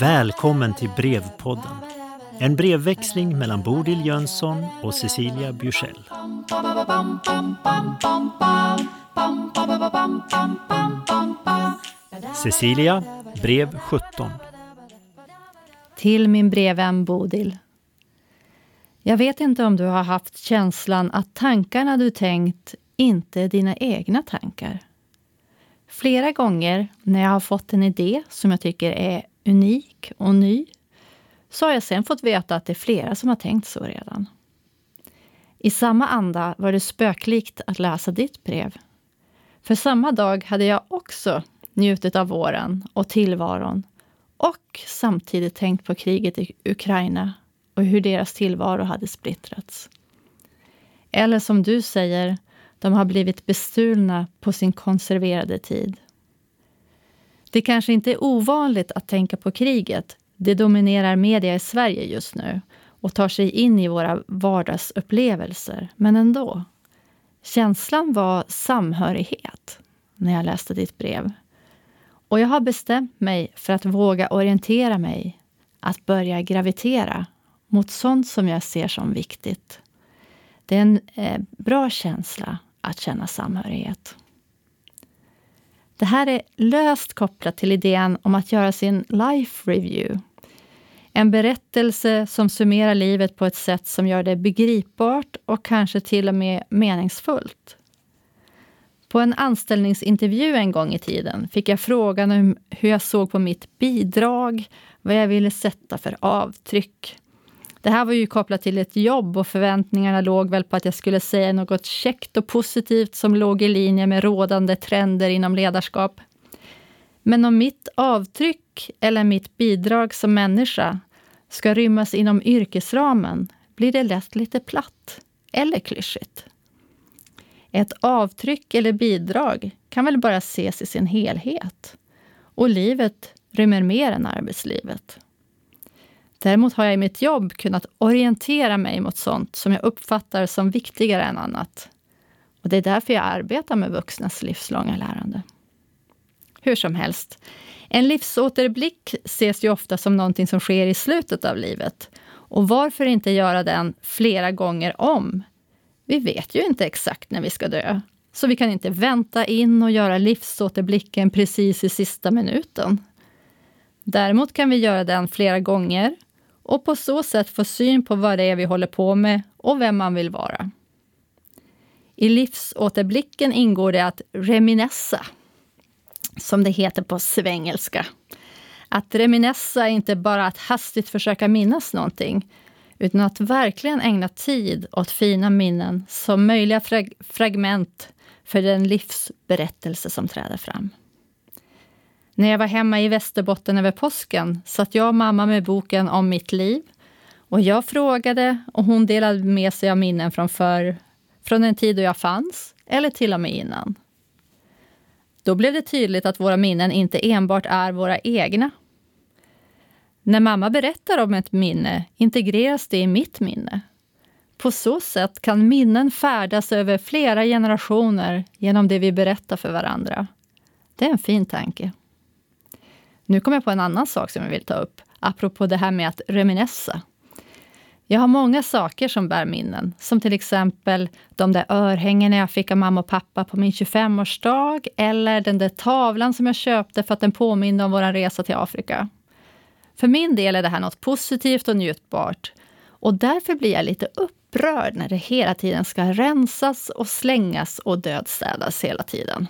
Välkommen till Brevpodden. En brevväxling mellan Bodil Jönsson och Cecilia Bjursell. Cecilia, brev 17. Till min brevvän Bodil. Jag vet inte om du har haft känslan att tankarna du tänkt inte dina egna tankar. Flera gånger när jag har fått en idé som jag tycker är unik och ny så har jag sen fått veta att det är flera som har tänkt så redan. I samma anda var det spöklikt att läsa ditt brev. För samma dag hade jag också njutit av våren och tillvaron och samtidigt tänkt på kriget i Ukraina och hur deras tillvaro hade splittrats. Eller som du säger, de har blivit bestulna på sin konserverade tid. Det kanske inte är ovanligt att tänka på kriget. Det dominerar media i Sverige just nu och tar sig in i våra vardagsupplevelser. Men ändå. Känslan var samhörighet när jag läste ditt brev. Och jag har bestämt mig för att våga orientera mig, att börja gravitera mot sånt som jag ser som viktigt. Det är en eh, bra känsla att känna samhörighet. Det här är löst kopplat till idén om att göra sin life review. En berättelse som summerar livet på ett sätt som gör det begripbart och kanske till och med meningsfullt. På en anställningsintervju en gång i tiden fick jag frågan om hur jag såg på mitt bidrag, vad jag ville sätta för avtryck. Det här var ju kopplat till ett jobb och förväntningarna låg väl på att jag skulle säga något käckt och positivt som låg i linje med rådande trender inom ledarskap. Men om mitt avtryck eller mitt bidrag som människa ska rymmas inom yrkesramen blir det lätt lite platt eller klyschigt. Ett avtryck eller bidrag kan väl bara ses i sin helhet. Och livet rymmer mer än arbetslivet. Däremot har jag i mitt jobb kunnat orientera mig mot sånt som jag uppfattar som viktigare än annat. Och Det är därför jag arbetar med vuxnas livslånga lärande. Hur som helst, en livsåterblick ses ju ofta som någonting som sker i slutet av livet. Och varför inte göra den flera gånger om? Vi vet ju inte exakt när vi ska dö, så vi kan inte vänta in och göra livsåterblicken precis i sista minuten. Däremot kan vi göra den flera gånger och på så sätt få syn på vad det är vi håller på med och vem man vill vara. I livsåterblicken ingår det att reminessa, som det heter på svengelska. Att reminessa är inte bara att hastigt försöka minnas någonting, utan att verkligen ägna tid åt fina minnen som möjliga frag fragment för den livsberättelse som träder fram. När jag var hemma i Västerbotten över påsken satt jag och mamma med boken om mitt liv. Och jag frågade och hon delade med sig av minnen från, förr. från en tid då jag fanns, eller till och med innan. Då blev det tydligt att våra minnen inte enbart är våra egna. När mamma berättar om ett minne integreras det i mitt minne. På så sätt kan minnen färdas över flera generationer genom det vi berättar för varandra. Det är en fin tanke. Nu kom jag på en annan sak som jag vill ta upp, apropå det här med att reminessa. Jag har många saker som bär minnen, som till exempel de där örhängena jag fick av mamma och pappa på min 25-årsdag, eller den där tavlan som jag köpte för att den påminner om vår resa till Afrika. För min del är det här något positivt och njutbart. Och därför blir jag lite upprörd när det hela tiden ska rensas och slängas och dödstädas hela tiden.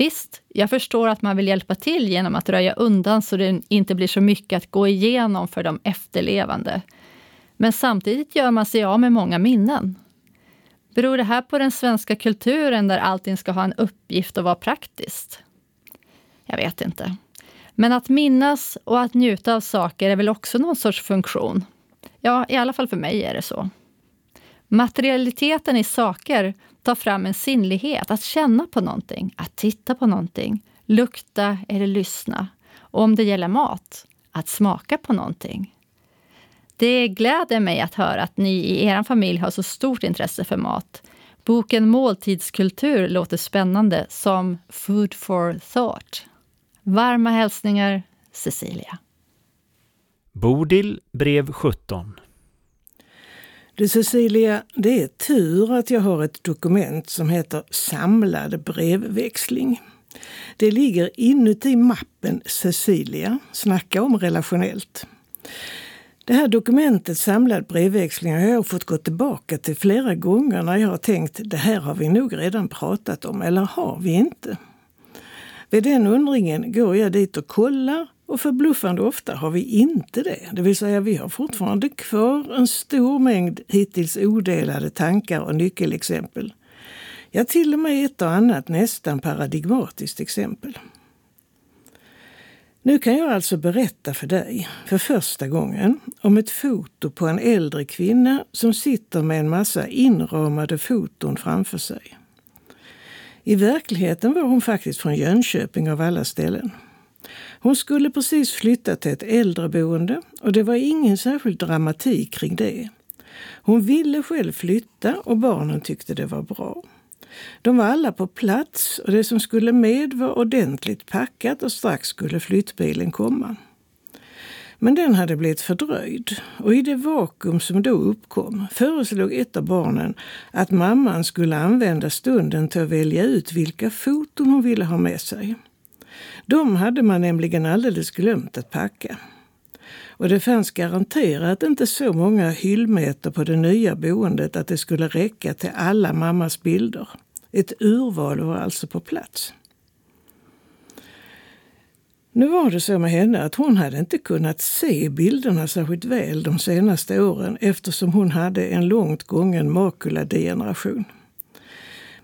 Visst, jag förstår att man vill hjälpa till genom att röja undan så det inte blir så mycket att gå igenom för de efterlevande. Men samtidigt gör man sig av med många minnen. Beror det här på den svenska kulturen där allting ska ha en uppgift och vara praktiskt? Jag vet inte. Men att minnas och att njuta av saker är väl också någon sorts funktion? Ja, i alla fall för mig är det så. Materialiteten i saker tar fram en sinnlighet, att känna på någonting, att titta på någonting, lukta eller lyssna. Och om det gäller mat, att smaka på någonting. Det gläder mig att höra att ni i er familj har så stort intresse för mat. Boken Måltidskultur låter spännande som Food for thought. Varma hälsningar Cecilia. Bodil brev 17 du Cecilia, det är tur att jag har ett dokument som heter Samlad brevväxling. Det ligger inuti mappen Cecilia, snacka om relationellt. Det här dokumentet Samlad brevväxling har jag fått gå tillbaka till flera gånger när jag har tänkt det här har vi nog redan pratat om, eller har vi inte? Vid den undringen går jag dit och kollar och förbluffande ofta har vi inte det. Det vill säga vi har fortfarande kvar en stor mängd hittills odelade tankar och nyckelexempel. Ja, till och med ett och annat nästan paradigmatiskt exempel. Nu kan jag alltså berätta för dig, för första gången, om ett foto på en äldre kvinna som sitter med en massa inramade foton framför sig. I verkligheten var hon faktiskt från Jönköping av alla ställen. Hon skulle precis flytta till ett äldreboende och det var ingen särskild dramatik kring det. Hon ville själv flytta och barnen tyckte det var bra. De var alla på plats och det som skulle med var ordentligt packat och strax skulle flyttbilen komma. Men den hade blivit fördröjd och i det vakuum som då uppkom föreslog ett av barnen att mamman skulle använda stunden till att välja ut vilka foton hon ville ha med sig. De hade man nämligen alldeles glömt att packa. Och det fanns garanterat inte så många hyllmeter på det nya boendet att det skulle räcka till alla mammas bilder. Ett urval var alltså på plats. Nu var det så med henne att hon hade inte kunnat se bilderna särskilt väl de senaste åren eftersom hon hade en långt gången makuladegeneration.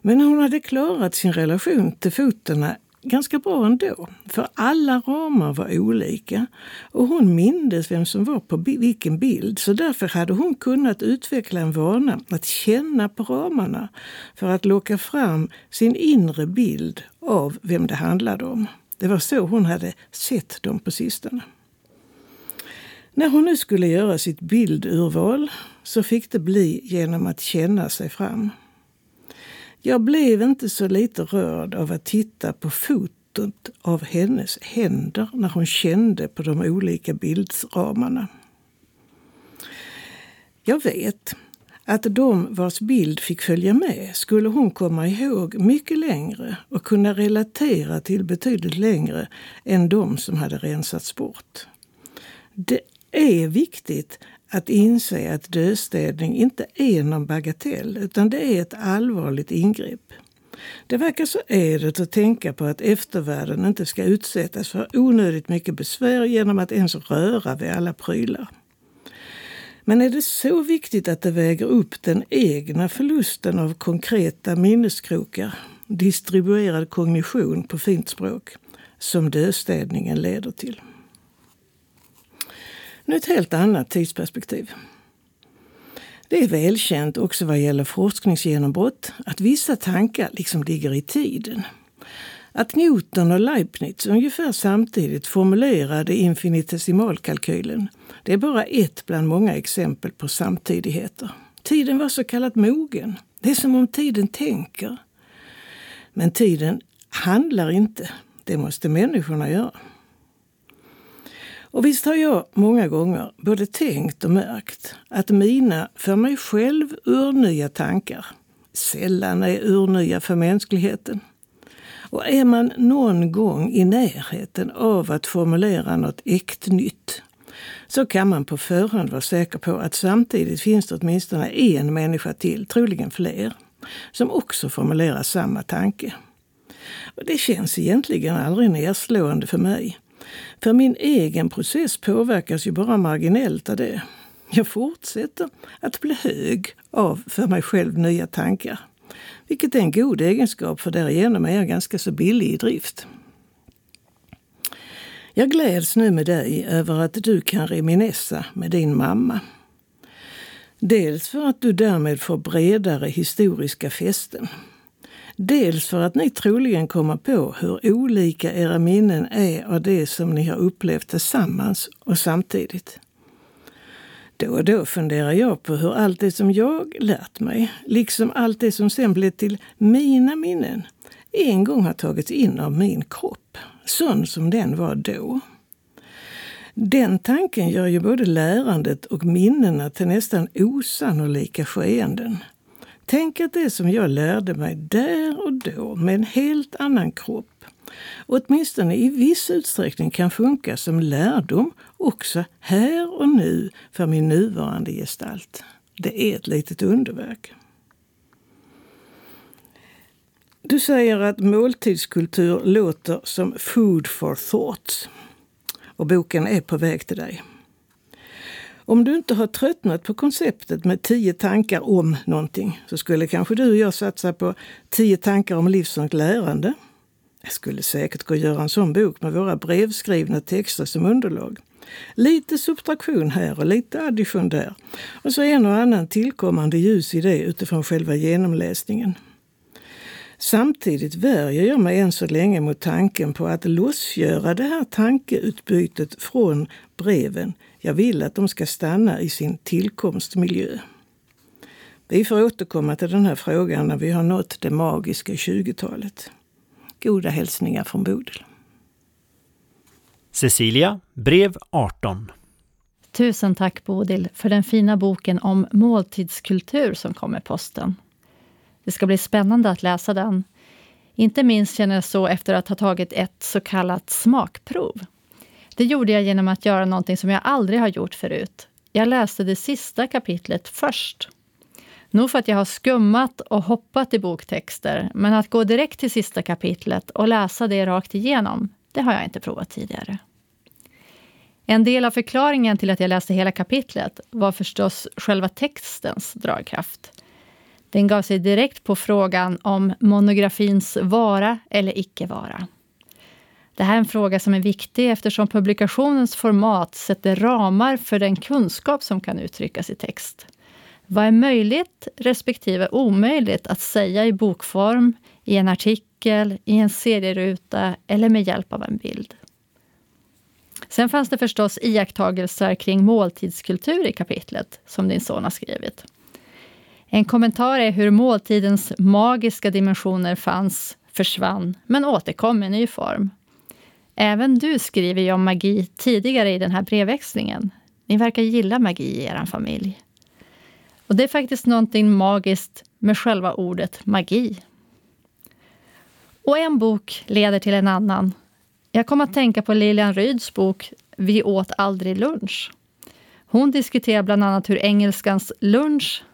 Men hon hade klarat sin relation till fotona ganska bra ändå. För alla ramar var olika och hon mindes vem som var på vilken bild. Så därför hade hon kunnat utveckla en vana att känna på ramarna för att locka fram sin inre bild av vem det handlade om. Det var så hon hade sett dem på sistone. När hon nu skulle göra sitt bildurval så fick det bli genom att känna sig fram. Jag blev inte så lite rörd av att titta på fotot av hennes händer när hon kände på de olika bildramarna. Jag vet att de vars bild fick följa med skulle hon komma ihåg mycket längre och kunna relatera till betydligt längre än de som hade rensats bort. Det är viktigt att inse att dödstädning inte är någon bagatell utan det är ett allvarligt ingrepp. Det verkar så ädelt att tänka på att eftervärlden inte ska utsättas för onödigt mycket besvär genom att ens röra vid alla prylar. Men är det så viktigt att det väger upp den egna förlusten av konkreta minneskrokar, distribuerad kognition på fint språk, som dödstädningen leder till? Nu ett helt annat tidsperspektiv. Det är välkänt också vad gäller forskningsgenombrott att vissa tankar liksom ligger i tiden. Att Newton och Leibniz ungefär samtidigt formulerade infinitesimalkalkylen det är bara ett bland många exempel på samtidigheter. Tiden var så kallat mogen. Det är som om tiden tänker. Men tiden handlar inte. Det måste människorna göra. Och visst har jag många gånger både tänkt och märkt att mina för mig själv urnya tankar sällan är urnya för mänskligheten. Och är man någon gång i närheten av att formulera något äkt nytt så kan man på förhand vara säker på att samtidigt finns det åtminstone en människa till, troligen fler, som också formulerar samma tanke. Och det känns egentligen aldrig nedslående för mig. För min egen process påverkas ju bara marginellt av det. Jag fortsätter att bli hög av för mig själv nya tankar. Vilket är en god egenskap för därigenom är jag ganska så billig i drift. Jag gläds nu med dig över att du kan reminessa med din mamma. Dels för att du därmed får bredare historiska fästen. Dels för att ni troligen kommer på hur olika era minnen är av det som ni har upplevt tillsammans och samtidigt. Då och då funderar jag på hur allt det som jag lärt mig, liksom allt det som sen blev till mina minnen, en gång har tagits in av min kropp, sån som den var då. Den tanken gör ju både lärandet och minnena till nästan osannolika skeenden. Tänk att det som jag lärde mig där och då med en helt annan kropp åtminstone i viss utsträckning kan funka som lärdom också här och nu för min nuvarande gestalt. Det är ett litet underverk. Du säger att måltidskultur låter som food for thought och boken är på väg till dig. Om du inte har tröttnat på konceptet med tio tankar om någonting så skulle kanske du och jag satsa på tio tankar om livslångt lärande. Jag skulle säkert gå och göra en sån bok med våra brevskrivna texter som underlag. Lite subtraktion här och lite addition där. Och så en och annan tillkommande ljus idé utifrån själva genomläsningen. Samtidigt värjer jag mig än så länge mot tanken på att lossgöra det här tankeutbytet från breven. Jag vill att de ska stanna i sin tillkomstmiljö. Vi får återkomma till den här frågan när vi har nått det magiska 20-talet. Goda hälsningar från Bodil. Cecilia, brev 18. Tusen tack Bodil för den fina boken om måltidskultur som kom med posten. Det ska bli spännande att läsa den. Inte minst känner jag så efter att ha tagit ett så kallat smakprov. Det gjorde jag genom att göra någonting som jag aldrig har gjort förut. Jag läste det sista kapitlet först. Nog för att jag har skummat och hoppat i boktexter, men att gå direkt till sista kapitlet och läsa det rakt igenom, det har jag inte provat tidigare. En del av förklaringen till att jag läste hela kapitlet var förstås själva textens dragkraft. Den gav sig direkt på frågan om monografins vara eller icke vara. Det här är en fråga som är viktig eftersom publikationens format sätter ramar för den kunskap som kan uttryckas i text. Vad är möjligt respektive omöjligt att säga i bokform, i en artikel, i en serieruta eller med hjälp av en bild? Sen fanns det förstås iakttagelser kring måltidskultur i kapitlet som din son har skrivit. En kommentar är hur måltidens magiska dimensioner fanns, försvann, men återkom i ny form. Även du skriver ju om magi tidigare i den här brevväxlingen. Ni verkar gilla magi i er familj. Och det är faktiskt någonting magiskt med själva ordet magi. Och en bok leder till en annan. Jag kom att tänka på Lilian Ryds bok Vi åt aldrig lunch. Hon diskuterar bland annat hur engelskans lunch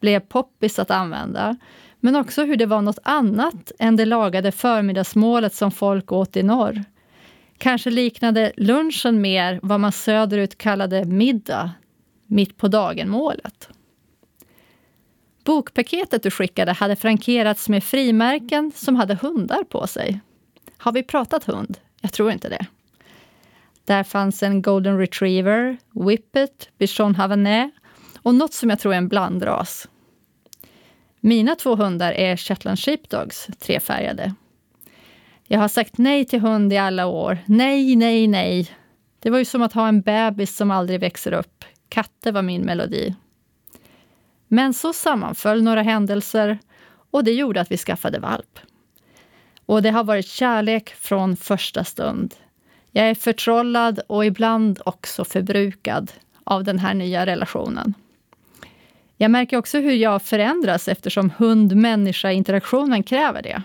blev poppis att använda, men också hur det var något annat än det lagade förmiddagsmålet som folk åt i norr. Kanske liknade lunchen mer vad man söderut kallade middag, mitt på dagen-målet. Bokpaketet du skickade hade frankerats med frimärken som hade hundar på sig. Har vi pratat hund? Jag tror inte det. Där fanns en golden retriever, whippet, bichon havanais och något som jag tror är en blandras. Mina två hundar är shetland sheepdogs, trefärgade. Jag har sagt nej till hund i alla år. Nej, nej, nej. Det var ju som att ha en bebis som aldrig växer upp. Katter var min melodi. Men så sammanföll några händelser och det gjorde att vi skaffade valp. Och det har varit kärlek från första stund. Jag är förtrollad och ibland också förbrukad av den här nya relationen. Jag märker också hur jag förändras eftersom hund-människa-interaktionen kräver det.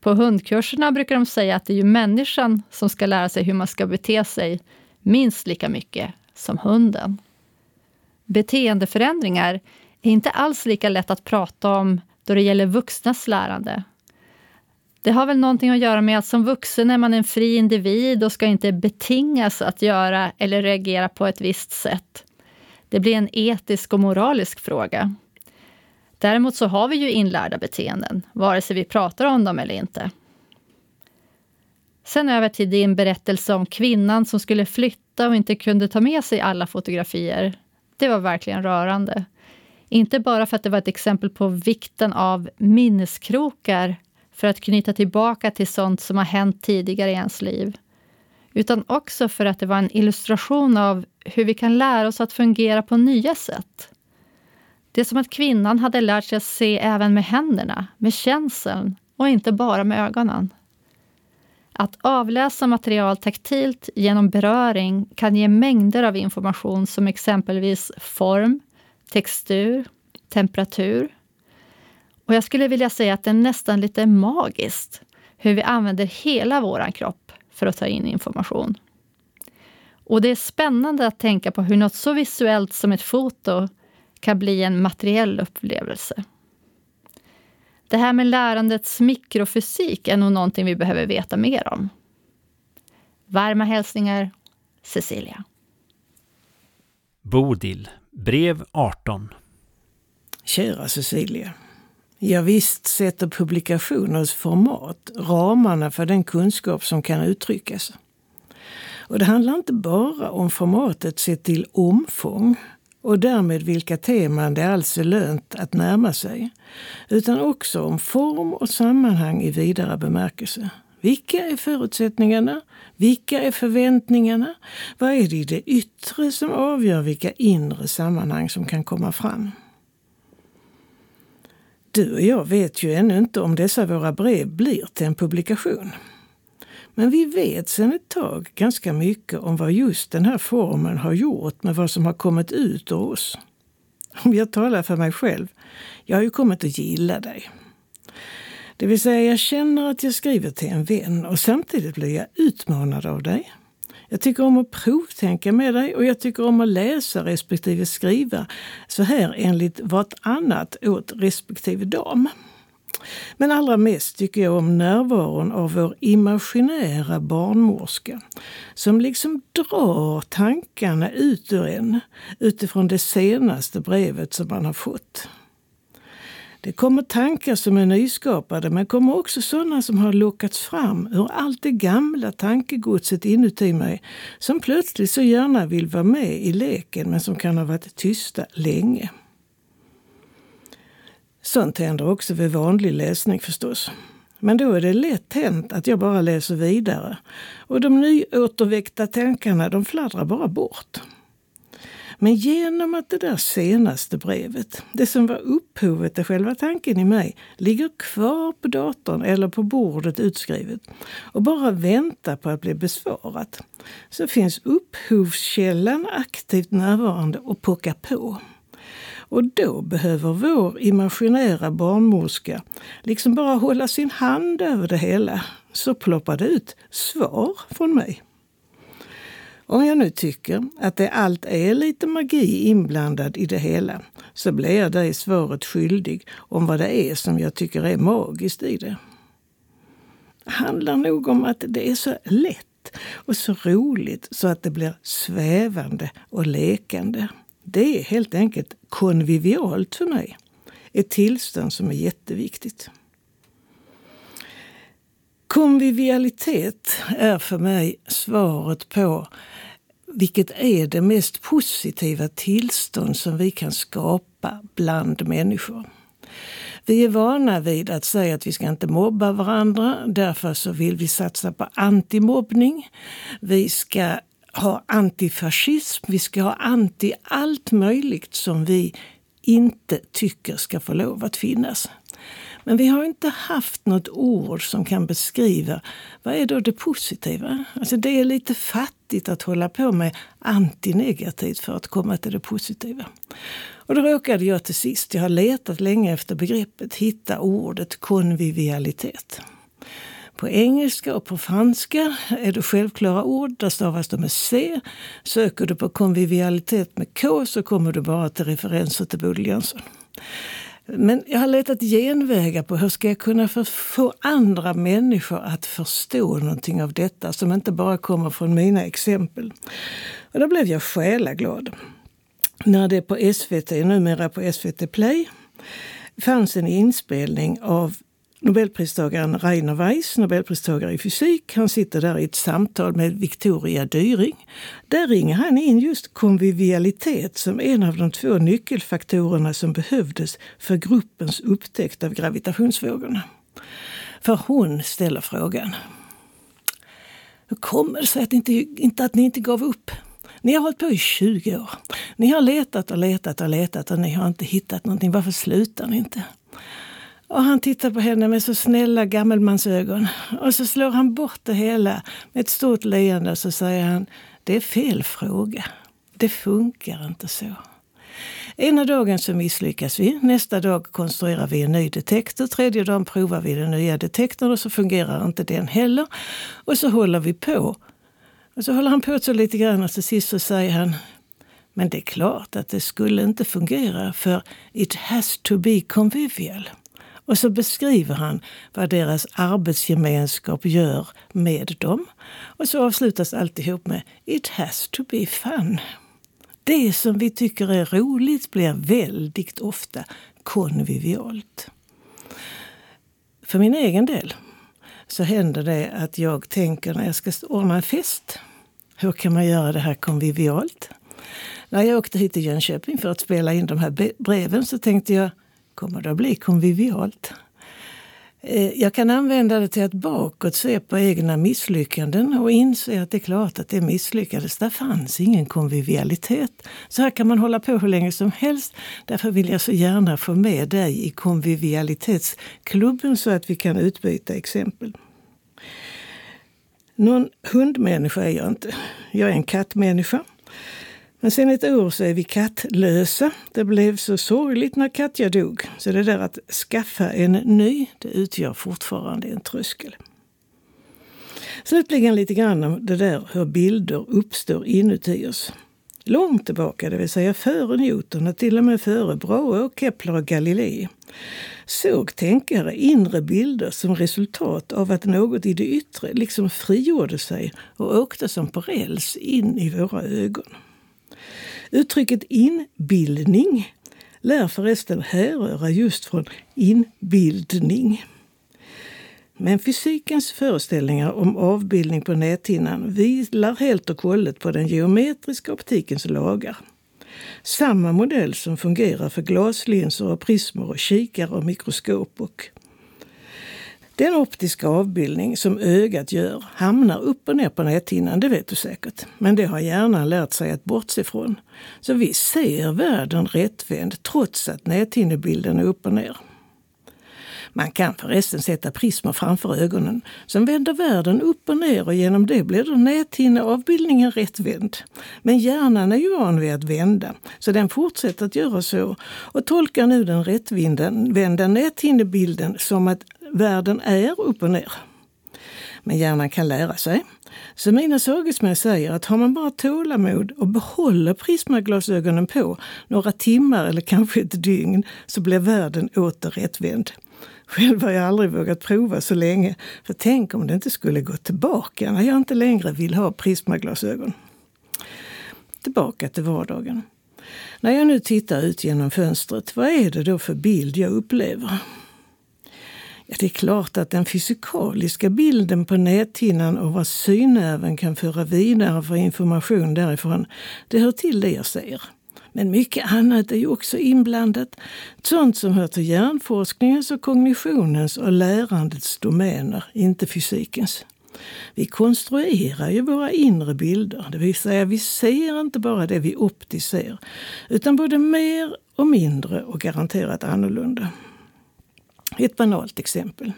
På hundkurserna brukar de säga att det är ju människan som ska lära sig hur man ska bete sig minst lika mycket som hunden. Beteendeförändringar är inte alls lika lätt att prata om då det gäller vuxnas lärande. Det har väl någonting att göra med att som vuxen är man en fri individ och ska inte betingas att göra eller reagera på ett visst sätt. Det blir en etisk och moralisk fråga. Däremot så har vi ju inlärda beteenden, vare sig vi pratar om dem eller inte. Sen över till din berättelse om kvinnan som skulle flytta och inte kunde ta med sig alla fotografier. Det var verkligen rörande. Inte bara för att det var ett exempel på vikten av minneskrokar för att knyta tillbaka till sånt som har hänt tidigare i ens liv. Utan också för att det var en illustration av hur vi kan lära oss att fungera på nya sätt. Det är som att kvinnan hade lärt sig att se även med händerna, med känseln och inte bara med ögonen. Att avläsa material taktilt genom beröring kan ge mängder av information som exempelvis form, textur, temperatur. Och jag skulle vilja säga att det är nästan lite magiskt hur vi använder hela vår kropp för att ta in information. Och det är spännande att tänka på hur något så visuellt som ett foto kan bli en materiell upplevelse. Det här med lärandets mikrofysik är nog någonting vi behöver veta mer om. Varma hälsningar, Cecilia. Bodil, brev 18. Kära Cecilia. Ja, visst sätter publikationers format ramarna för den kunskap som kan uttryckas. Och det handlar inte bara om formatet sett till omfång och därmed vilka teman det alls är alltså lönt att närma sig, utan också om form och sammanhang i vidare bemärkelse. Vilka är förutsättningarna? Vilka är förväntningarna? Vad är det i det yttre som avgör vilka inre sammanhang som kan komma fram? Du och jag vet ju ännu inte om dessa våra brev blir till en publikation. Men vi vet sedan ett tag ganska mycket om vad just den här formen har gjort med vad som har kommit ut ur oss. Om jag talar för mig själv, jag har ju kommit att gilla dig. Det vill säga, jag känner att jag skriver till en vän och samtidigt blir jag utmanad av dig. Jag tycker om att provtänka med dig och jag tycker om att läsa respektive skriva så här enligt vartannat åt respektive dam. Men allra mest tycker jag om närvaron av vår imaginära barnmorska som liksom drar tankarna ut ur en utifrån det senaste brevet som man har fått. Det kommer tankar som är nyskapade men kommer också sådana som har lockats fram ur allt det gamla tankegodset inuti mig som plötsligt så gärna vill vara med i leken men som kan ha varit tysta länge. Sånt händer också vid vanlig läsning förstås. Men då är det lätt hänt att jag bara läser vidare och de nyåterväckta tankarna de fladdrar bara bort. Men genom att det där senaste brevet, det som var upphovet till själva tanken i mig, ligger kvar på datorn eller på bordet utskrivet och bara väntar på att bli besvarat, så finns upphovskällan aktivt närvarande och pockar på. Och då behöver vår imaginära barnmorska liksom bara hålla sin hand över det hela, så ploppar det ut svar från mig. Om jag nu tycker att det allt är lite magi inblandad i det hela så blir jag dig svaret skyldig om vad det är som jag tycker är magiskt i det. Handlar nog om att det är så lätt och så roligt så att det blir svävande och lekande. Det är helt enkelt konvivialt för mig. Ett tillstånd som är jätteviktigt. Konvivialitet är för mig svaret på vilket är det mest positiva tillstånd som vi kan skapa bland människor. Vi är vana vid att säga att vi ska inte mobba varandra. Därför så vill vi satsa på antimobbning. Vi ska ha antifascism, vi ska ha anti allt möjligt som vi inte tycker ska få lov att finnas. Men vi har inte haft något ord som kan beskriva vad är då det positiva. Alltså det är lite fattigt att hålla på med antinegativt för att komma till det positiva. Och då råkade jag till sist, jag har letat länge efter begreppet, hitta ordet konvivialitet. På engelska och på franska är det självklara ord. Där stavas de med C. Söker du på konvivialitet med K så kommer du bara till referenser till Bodil Jönsson. Men jag har letat genvägar på hur ska jag kunna få andra människor att förstå någonting av detta som inte bara kommer från mina exempel. Och då blev jag själaglad när det på SVT, numera på SVT Play, fanns en inspelning av Nobelpristagaren Rainer Weiss, Nobelpristagare i fysik, han sitter där i ett samtal med Victoria Dyring. Där ringer han in just konvivialitet som en av de två nyckelfaktorerna som behövdes för gruppens upptäckt av gravitationsvågorna. För hon ställer frågan. Hur kommer det sig att, inte, inte, att ni inte gav upp? Ni har hållit på i 20 år. Ni har letat och letat och letat och ni har inte hittat någonting. Varför slutar ni inte? Och han tittar på henne med så snälla gammelmansögon. Och så slår han bort det hela med ett stort leende och så säger han, det är fel fråga. Det funkar inte så. Ena dagen så misslyckas vi, nästa dag konstruerar vi en ny detektor, tredje dagen provar vi den nya detektorn och så fungerar inte den heller. Och så håller vi på. Och så håller han på så lite grann och till sist så säger han men det är klart att det skulle inte fungera för it has to be convivial. Och så beskriver han vad deras arbetsgemenskap gör med dem. Och så avslutas alltihop med It has to be fun. Det som vi tycker är roligt blir väldigt ofta konvivialt. För min egen del så händer det att jag tänker när jag ska ordna en fest. Hur kan man göra det här konvivialt? När jag åkte hit till Jönköping för att spela in de här breven så tänkte jag, kommer det att bli konvivialt? Eh, jag kan använda det till att bakåt se på egna misslyckanden och inse att det är klart att det misslyckades. Där fanns ingen konvivialitet. Så här kan man hålla på hur länge som helst. Därför vill jag så gärna få med dig i konvivialitetsklubben så att vi kan utbyta exempel. Någon hundmänniska är jag inte. Jag är en kattmänniska. Men sen ett år så är vi kattlösa. Det blev så sorgligt när Katja dog. Så det där att skaffa en ny, det utgör fortfarande en tröskel. Slutligen lite grann om det där hur bilder uppstår inuti oss. Långt tillbaka, det vill säga före Newton och till och med före Brahe Kepler och Galilei, såg tänkare inre bilder som resultat av att något i det yttre liksom frigjorde sig och åkte som på räls in i våra ögon. Uttrycket inbildning lär förresten härröra just från inbildning. Men fysikens föreställningar om avbildning på näthinnan vilar helt och hållet på den geometriska optikens lagar. Samma modell som fungerar för glaslinser och prismer och kikare och mikroskop och den optiska avbildning som ögat gör hamnar upp och ner på näthinnan, det vet du säkert. Men det har hjärnan lärt sig att bortse från. Så vi ser världen rättvänd trots att näthinnebilden är upp och ner. Man kan förresten sätta prismer framför ögonen som vänder världen upp och ner och genom det blir då näthinneavbildningen rättvänd. Men hjärnan är ju van vid att vända, så den fortsätter att göra så och tolkar nu den rättvända näthinnebilden som att världen är upp och ner. Men hjärnan kan lära sig. Så mina sagesmän säger att har man bara tålamod och behåller prismaglasögonen på några timmar eller kanske ett dygn så blir världen åter rättvänd. Själv har jag aldrig vågat prova så länge. För tänk om det inte skulle gå tillbaka när jag inte längre vill ha prismaglasögon. Tillbaka till vardagen. När jag nu tittar ut genom fönstret, vad är det då för bild jag upplever? Ja, det är klart att den fysikaliska bilden på näthinnan och vad synnerven kan föra vidare för information därifrån, det hör till det jag ser. Men mycket annat är ju också inblandat. Sånt som hör till hjärnforskningens och kognitionens och lärandets domäner, inte fysikens. Vi konstruerar ju våra inre bilder, det vill säga vi ser inte bara det vi optiskt ser, utan både mer och mindre och garanterat annorlunda. Ett banalt exempel.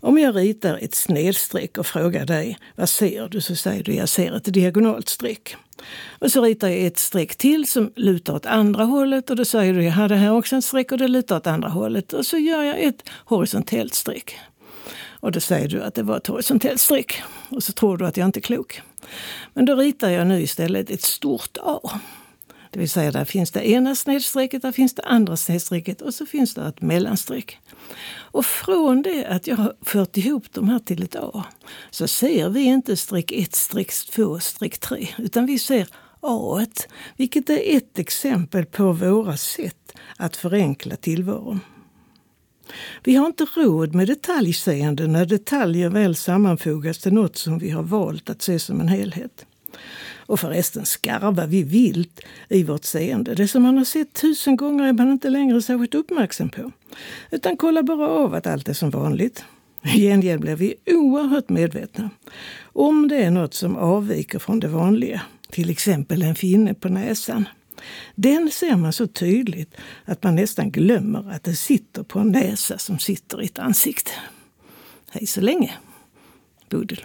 Om jag ritar ett snedstreck och frågar dig vad ser du så säger du jag ser ett diagonalt streck. Och så ritar jag ett streck till som lutar åt andra hållet och då säger du jag hade här också ett streck och det lutar åt andra hållet. Och så gör jag ett horisontellt streck. Och då säger du att det var ett horisontellt streck. Och så tror du att jag inte är klok. Men då ritar jag nu istället ett stort A. Det vill säga, där finns det ena snedstrecket, där finns det andra snedstrecket och så finns det ett mellanstreck. Och från det att jag har fört ihop de här till ett A så ser vi inte streck 1, streck 2, streck 3 utan vi ser A, vilket är ett exempel på våra sätt att förenkla tillvaron. Vi har inte råd med detaljseende när detaljer väl sammanfogas till något som vi har valt att se som en helhet. Och förresten skarvar vi vilt i vårt seende. Det som man har sett tusen gånger är man inte längre särskilt uppmärksam på. Utan kollar bara av att allt är som vanligt. I gengäld blir vi oerhört medvetna om det är något som avviker från det vanliga. till exempel en finne på näsan. Den ser man så tydligt att man nästan glömmer att det sitter på en näsa som sitter i ett ansikte. Hej så länge, Bodil.